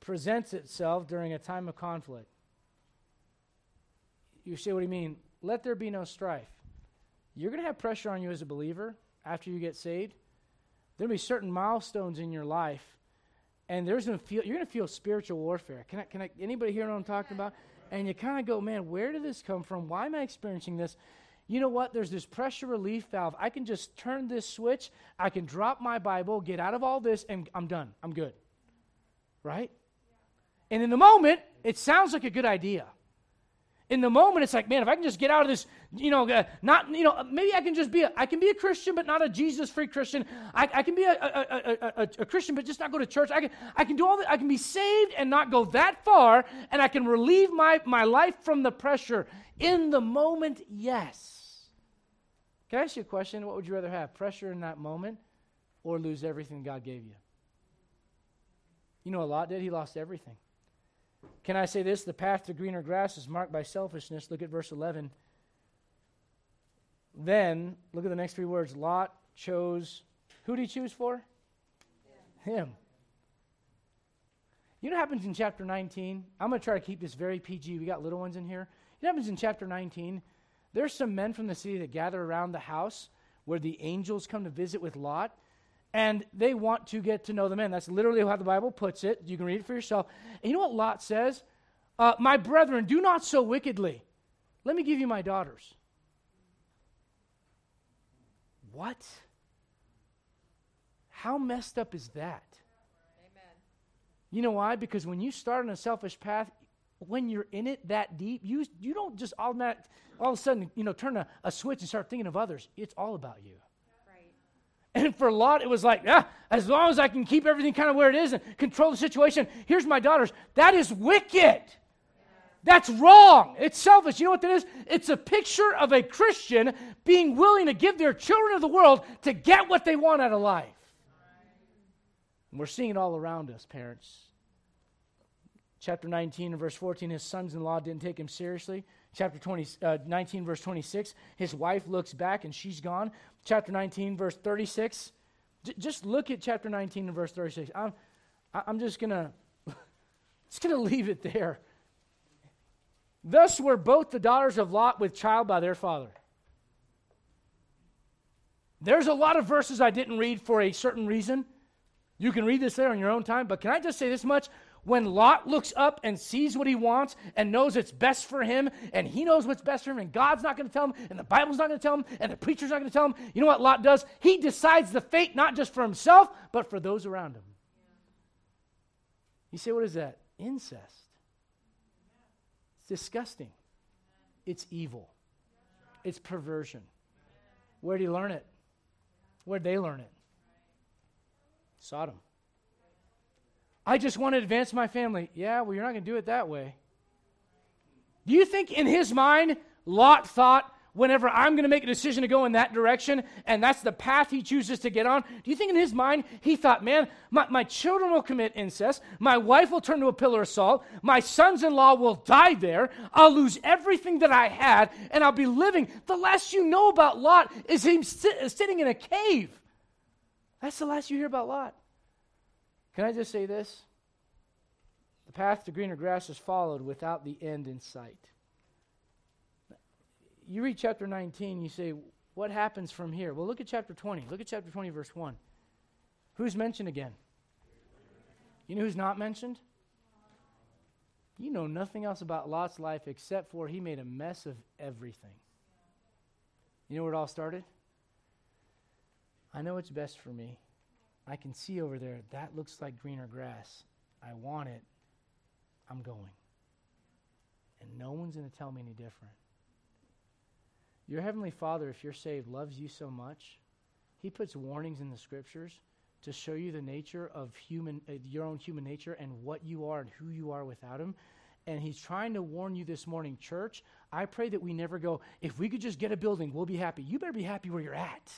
presents itself during a time of conflict. You say, what do you mean? Let there be no strife. You're going to have pressure on you as a believer after you get saved. There'll be certain milestones in your life, and there's gonna feel you're gonna feel spiritual warfare. Can I? Can I? Anybody hear what I'm talking about? And you kind of go, man, where did this come from? Why am I experiencing this? You know what? There's this pressure relief valve. I can just turn this switch. I can drop my Bible, get out of all this, and I'm done. I'm good. Right? And in the moment, it sounds like a good idea in the moment it's like man if i can just get out of this you know uh, not you know maybe i can just be a, i can be a christian but not a jesus free christian. I, I, can be a, a, a, a, christian but just not go to church. I can i can do all that. I can be saved and not go that far and i can relieve my my life from the pressure in the moment yes. Can i ask you a question? What would you rather have pressure in that moment or lose everything god gave you? You know a lot did. He lost everything can I say this? The path to greener grass is marked by selfishness. Look at verse 11. Then, look at the next three words Lot chose, who did he choose for? Yeah. Him. You know what happens in chapter 19? I'm going to try to keep this very PG. We got little ones in here. You know what happens in chapter 19. There's some men from the city that gather around the house where the angels come to visit with Lot, and they want to get to know the men. That's literally how the Bible puts it. You can read it for yourself. And you know what Lot says? Uh, my brethren, do not so wickedly. Let me give you my daughters. What? How messed up is that? Amen. You know why? Because when you start on a selfish path, when you're in it that deep, you, you don't just automatic, all of a sudden, you know, turn a, a switch and start thinking of others. It's all about you. And for Lot, it was like, ah, as long as I can keep everything kind of where it is and control the situation, here's my daughters. That is wicked. That's wrong. It's selfish. You know what that is? It's a picture of a Christian being willing to give their children of the world to get what they want out of life. And we're seeing it all around us, parents. Chapter 19 and verse 14, his sons in law didn't take him seriously. Chapter 20, uh, 19, verse 26, his wife looks back and she's gone. Chapter 19, verse 36. J- just look at chapter 19 and verse 36. I'm, I'm just going to just going to leave it there. Thus were both the daughters of Lot with child by their father. There's a lot of verses I didn't read for a certain reason. You can read this there on your own time, but can I just say this much? When Lot looks up and sees what he wants and knows it's best for him, and he knows what's best for him, and God's not going to tell him, and the Bible's not going to tell him, and the preacher's not going to tell him, you know what Lot does? He decides the fate not just for himself, but for those around him. You say, what is that? Incest. It's disgusting. It's evil. It's perversion. Where did he learn it? Where did they learn it? Sodom. I just want to advance my family. Yeah, well, you're not going to do it that way. Do you think in his mind, Lot thought, whenever I'm going to make a decision to go in that direction, and that's the path he chooses to get on, do you think in his mind, he thought, man, my, my children will commit incest, my wife will turn to a pillar of salt, my sons in law will die there, I'll lose everything that I had, and I'll be living. The last you know about Lot is him sit, sitting in a cave. That's the last you hear about Lot. Can I just say this? The path to greener grass is followed without the end in sight. You read chapter 19, you say, What happens from here? Well, look at chapter 20. Look at chapter 20, verse 1. Who's mentioned again? You know who's not mentioned? You know nothing else about Lot's life except for he made a mess of everything. You know where it all started? I know what's best for me. I can see over there, that looks like greener grass. I want it. I'm going. And no one's going to tell me any different. Your Heavenly Father, if you're saved, loves you so much. He puts warnings in the scriptures to show you the nature of human, uh, your own human nature and what you are and who you are without Him. And He's trying to warn you this morning, church. I pray that we never go, if we could just get a building, we'll be happy. You better be happy where you're at.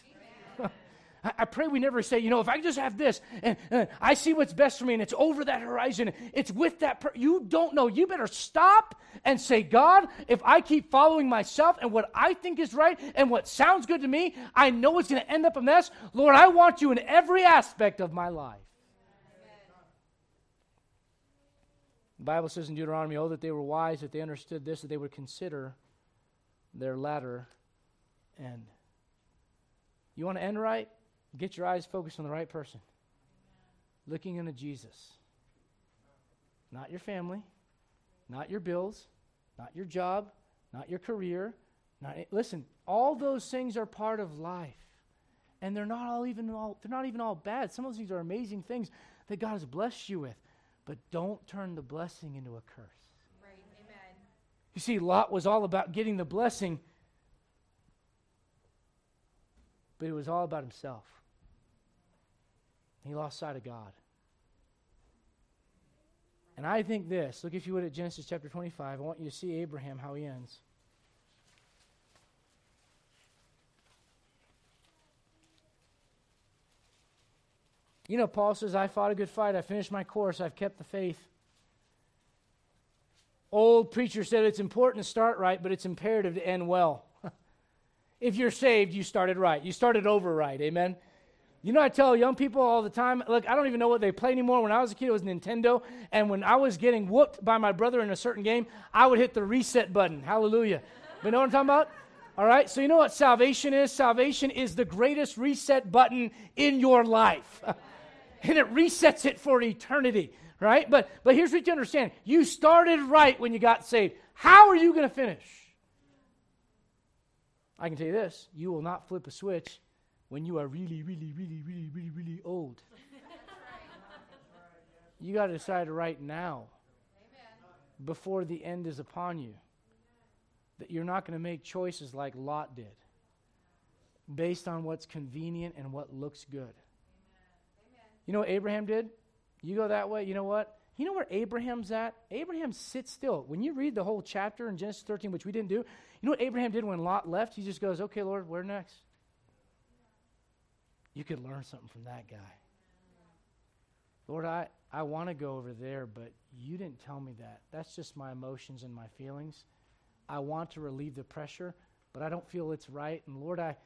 I, I pray we never say, you know, if I just have this and uh, I see what's best for me and it's over that horizon, it's with that. Per- you don't know. You better stop and say, God, if I keep following myself and what I think is right and what sounds good to me, I know it's going to end up a mess. Lord, I want you in every aspect of my life. The Bible says in Deuteronomy, oh, that they were wise, that they understood this, that they would consider their latter end. You want to end right? Get your eyes focused on the right person. Looking into Jesus. Not your family, not your bills, not your job, not your career. Not, listen, all those things are part of life. And they're not all even all they're not even all bad. Some of those things are amazing things that God has blessed you with. But don't turn the blessing into a curse. Right. Amen. You see, Lot was all about getting the blessing, but it was all about himself. He lost sight of God. And I think this look, if you would, at Genesis chapter 25. I want you to see Abraham, how he ends. You know, Paul says, I fought a good fight. I finished my course. I've kept the faith. Old preacher said it's important to start right, but it's imperative to end well. If you're saved, you started right. You started over right. Amen. You know, I tell young people all the time, look, I don't even know what they play anymore. When I was a kid, it was Nintendo. And when I was getting whooped by my brother in a certain game, I would hit the reset button. Hallelujah. But know what I'm talking about? All right, so you know what salvation is? Salvation is the greatest reset button in your life. and it resets it for eternity, right? But but here's what you understand. You started right when you got saved. How are you going to finish? I can tell you this, you will not flip a switch when you are really, really, really, really, really, really old. you got to decide right now, Amen. before the end is upon you, that you're not going to make choices like Lot did, based on what's convenient and what looks good. Amen. You know what Abraham did? You go that way, you know what? You know where Abraham's at? Abraham sits still. When you read the whole chapter in Genesis 13, which we didn't do, you know what Abraham did when Lot left? He just goes, Okay, Lord, where next? You could learn something from that guy. Lord, I, I want to go over there, but you didn't tell me that. That's just my emotions and my feelings. I want to relieve the pressure, but I don't feel it's right. And Lord, I,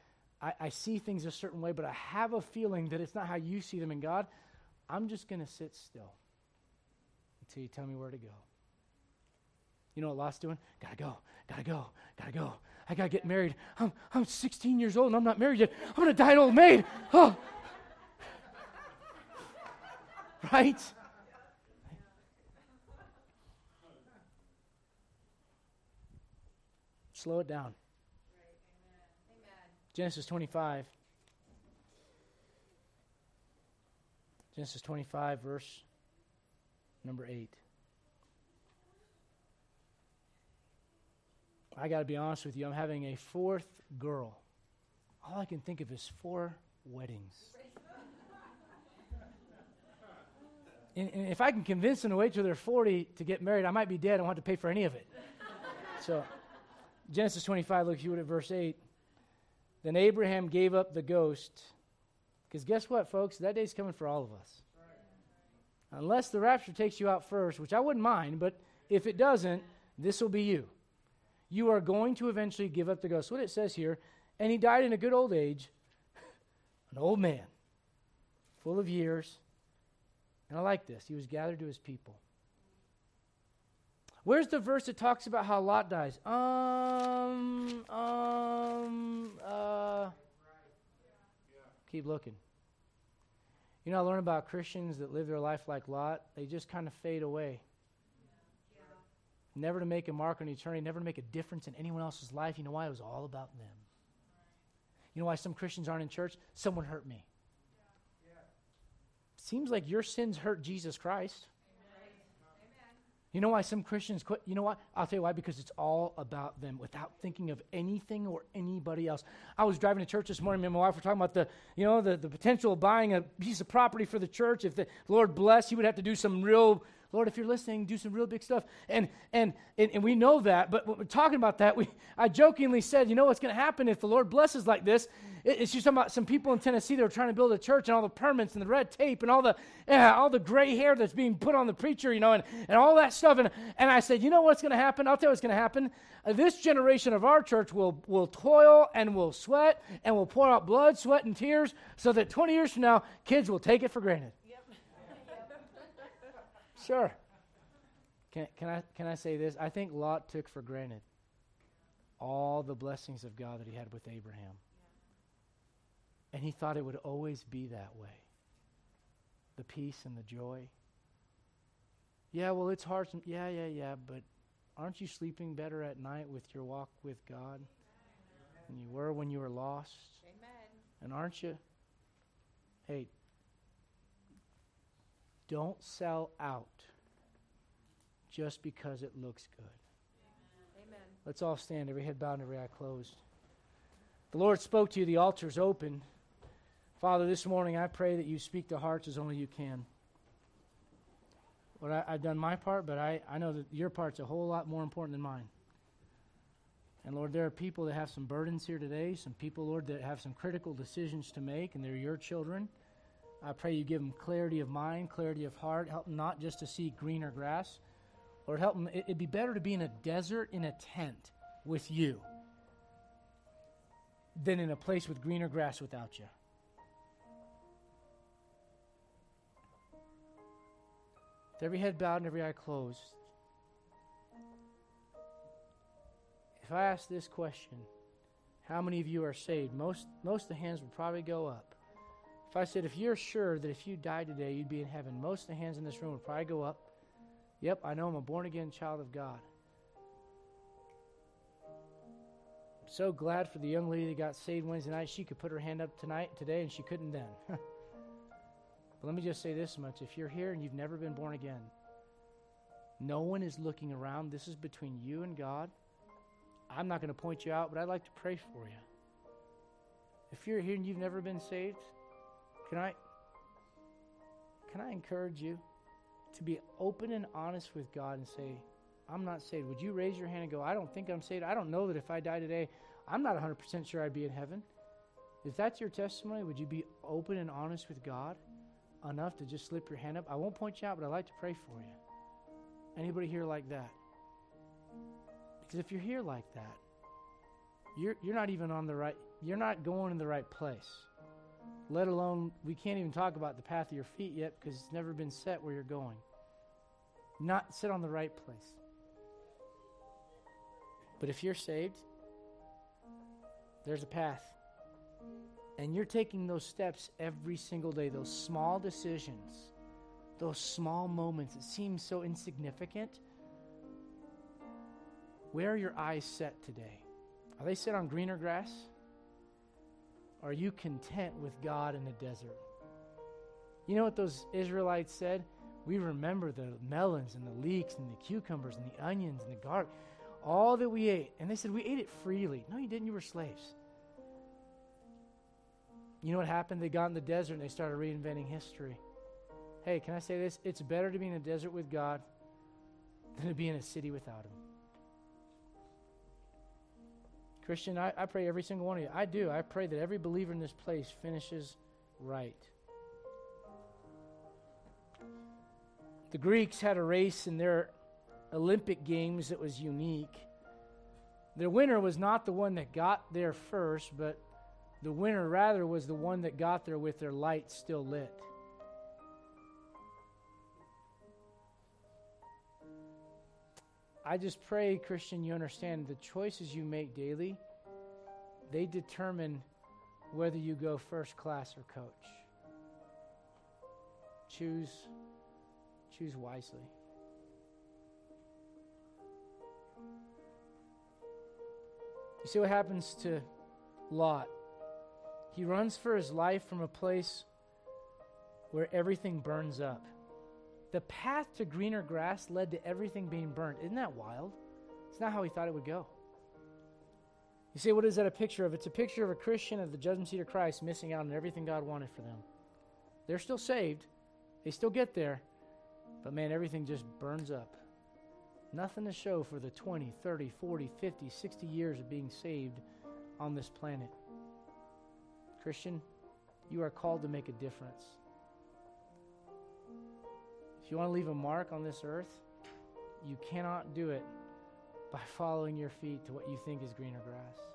I, I see things a certain way, but I have a feeling that it's not how you see them in God. I'm just going to sit still until you tell me where to go. You know what Lot's doing? Gotta go, gotta go, gotta go. I gotta get married. I'm, I'm 16 years old and I'm not married yet. I'm gonna die an old maid. Oh. right? Slow it down. Genesis 25. Genesis 25, verse number 8. I got to be honest with you, I'm having a fourth girl. All I can think of is four weddings. and, and, if I can convince them to wait till they're 40 to get married, I might be dead. I don't have to pay for any of it. so, Genesis 25, look, you at verse 8. Then Abraham gave up the ghost. Because guess what, folks? That day's coming for all of us. Unless the rapture takes you out first, which I wouldn't mind, but if it doesn't, this will be you you are going to eventually give up the ghost. What it says here, and he died in a good old age, an old man, full of years. And I like this. He was gathered to his people. Where's the verse that talks about how Lot dies? Um, um, uh, keep looking. You know, I learn about Christians that live their life like Lot. They just kind of fade away never to make a mark on eternity, never to make a difference in anyone else's life. You know why? It was all about them. You know why some Christians aren't in church? Someone hurt me. Seems like your sins hurt Jesus Christ. You know why some Christians quit? You know what? I'll tell you why. Because it's all about them without thinking of anything or anybody else. I was driving to church this morning. Me and my wife were talking about the, you know, the, the potential of buying a piece of property for the church. If the Lord bless, He would have to do some real Lord, if you're listening, do some real big stuff. And, and, and, and we know that, but when we're talking about that, we, I jokingly said, you know what's going to happen if the Lord blesses like this? It, it's just about some people in Tennessee that are trying to build a church and all the permits and the red tape and all the, yeah, all the gray hair that's being put on the preacher, you know, and, and all that stuff. And, and I said, you know what's going to happen? I'll tell you what's going to happen. Uh, this generation of our church will, will toil and will sweat and will pour out blood, sweat, and tears so that 20 years from now, kids will take it for granted. Sure. Can, can, I, can I say this? I think Lot took for granted all the blessings of God that he had with Abraham. And he thought it would always be that way the peace and the joy. Yeah, well, it's hard. Some, yeah, yeah, yeah, but aren't you sleeping better at night with your walk with God than you were when you were lost? Amen. And aren't you? Hey, don't sell out just because it looks good. Amen. Let's all stand, every head bowed and every eye closed. The Lord spoke to you, the altar's open. Father, this morning I pray that you speak to hearts as only you can. Lord, I, have done my part, but I, I know that your part's a whole lot more important than mine. And Lord, there are people that have some burdens here today, some people, Lord, that have some critical decisions to make, and they're your children. I pray you give them clarity of mind, clarity of heart, help them not just to see greener grass, Lord, help them. It'd be better to be in a desert in a tent with you than in a place with greener grass without you. With every head bowed and every eye closed, if I ask this question, how many of you are saved? Most, most of the hands would probably go up. If I said, if you're sure that if you died today, you'd be in heaven, most of the hands in this room would probably go up. Yep, I know I'm a born again child of God. I'm so glad for the young lady that got saved Wednesday night. She could put her hand up tonight, today, and she couldn't then. but let me just say this much. If you're here and you've never been born again, no one is looking around. This is between you and God. I'm not going to point you out, but I'd like to pray for you. If you're here and you've never been saved, can I can I encourage you to be open and honest with God and say, I'm not saved. Would you raise your hand and go, I don't think I'm saved. I don't know that if I die today, I'm not 100% sure I'd be in heaven. If that's your testimony, would you be open and honest with God enough to just slip your hand up? I won't point you out, but I'd like to pray for you. Anybody here like that? Because if you're here like that, you're, you're not even on the right, you're not going in the right place. Let alone, we can't even talk about the path of your feet yet because it's never been set where you're going. Not sit on the right place. But if you're saved, there's a path. And you're taking those steps every single day, those small decisions, those small moments that seem so insignificant where are your eyes set today? Are they set on greener grass? Are you content with God in the desert? You know what those Israelites said? We remember the melons and the leeks and the cucumbers and the onions and the garlic, all that we ate. And they said, We ate it freely. No, you didn't. You were slaves. You know what happened? They got in the desert and they started reinventing history. Hey, can I say this? It's better to be in a desert with God than to be in a city without Him. Christian, I, I pray every single one of you. I do. I pray that every believer in this place finishes right. The Greeks had a race in their Olympic Games that was unique. Their winner was not the one that got there first, but the winner rather was the one that got there with their light still lit. I just pray, Christian, you understand the choices you make daily, they determine whether you go first class or coach. Choose choose wisely. You see what happens to Lot? He runs for his life from a place where everything burns up. The path to greener grass led to everything being burnt. Isn't that wild? It's not how he thought it would go. You say, what is that a picture of? It's a picture of a Christian at the judgment seat of Christ missing out on everything God wanted for them. They're still saved, they still get there, but man, everything just burns up. Nothing to show for the 20, 30, 40, 50, 60 years of being saved on this planet. Christian, you are called to make a difference. If you want to leave a mark on this earth, you cannot do it by following your feet to what you think is greener grass.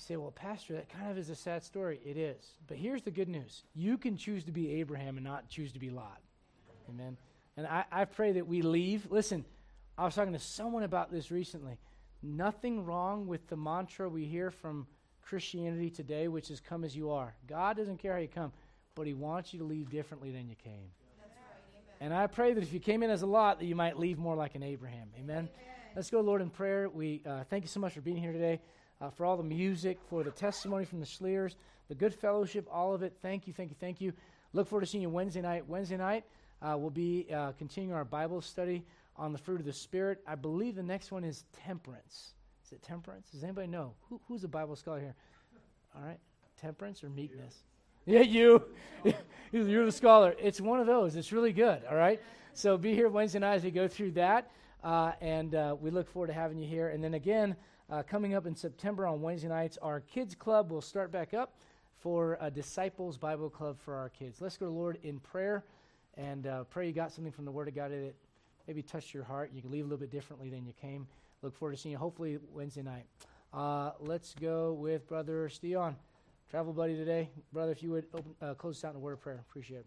You say, well, Pastor, that kind of is a sad story. It is. But here's the good news you can choose to be Abraham and not choose to be Lot. Amen. And I, I pray that we leave. Listen, I was talking to someone about this recently. Nothing wrong with the mantra we hear from Christianity today, which is come as you are. God doesn't care how you come, but He wants you to leave differently than you came. and I pray that if you came in as a Lot, that you might leave more like an Abraham. Amen. Amen. Let's go, Lord, in prayer. We uh, thank you so much for being here today uh, for all the music, for the testimony from the Schleers, the good fellowship, all of it. Thank you, thank you, thank you. Look forward to seeing you Wednesday night. Wednesday night, uh, we'll be uh, continuing our Bible study on the fruit of the Spirit. I believe the next one is temperance. Is it temperance? Does anybody know? Who, who's a Bible scholar here? All right. Temperance or meekness? Yeah, you. You're the scholar. It's one of those. It's really good. All right. So be here Wednesday night as we go through that. Uh, and uh, we look forward to having you here. And then again, Uh, coming up in September on Wednesday nights, our kids club will start back up for a disciples Bible club for our kids. Let's go to Lord in prayer and uh, pray you got something from the Word of God that maybe touched your heart. You can leave a little bit differently than you came. Look forward to seeing you hopefully Wednesday night. Uh, let's go with Brother Steon, travel buddy today. Brother, if you would open, uh, close us out in a word of prayer. Appreciate it.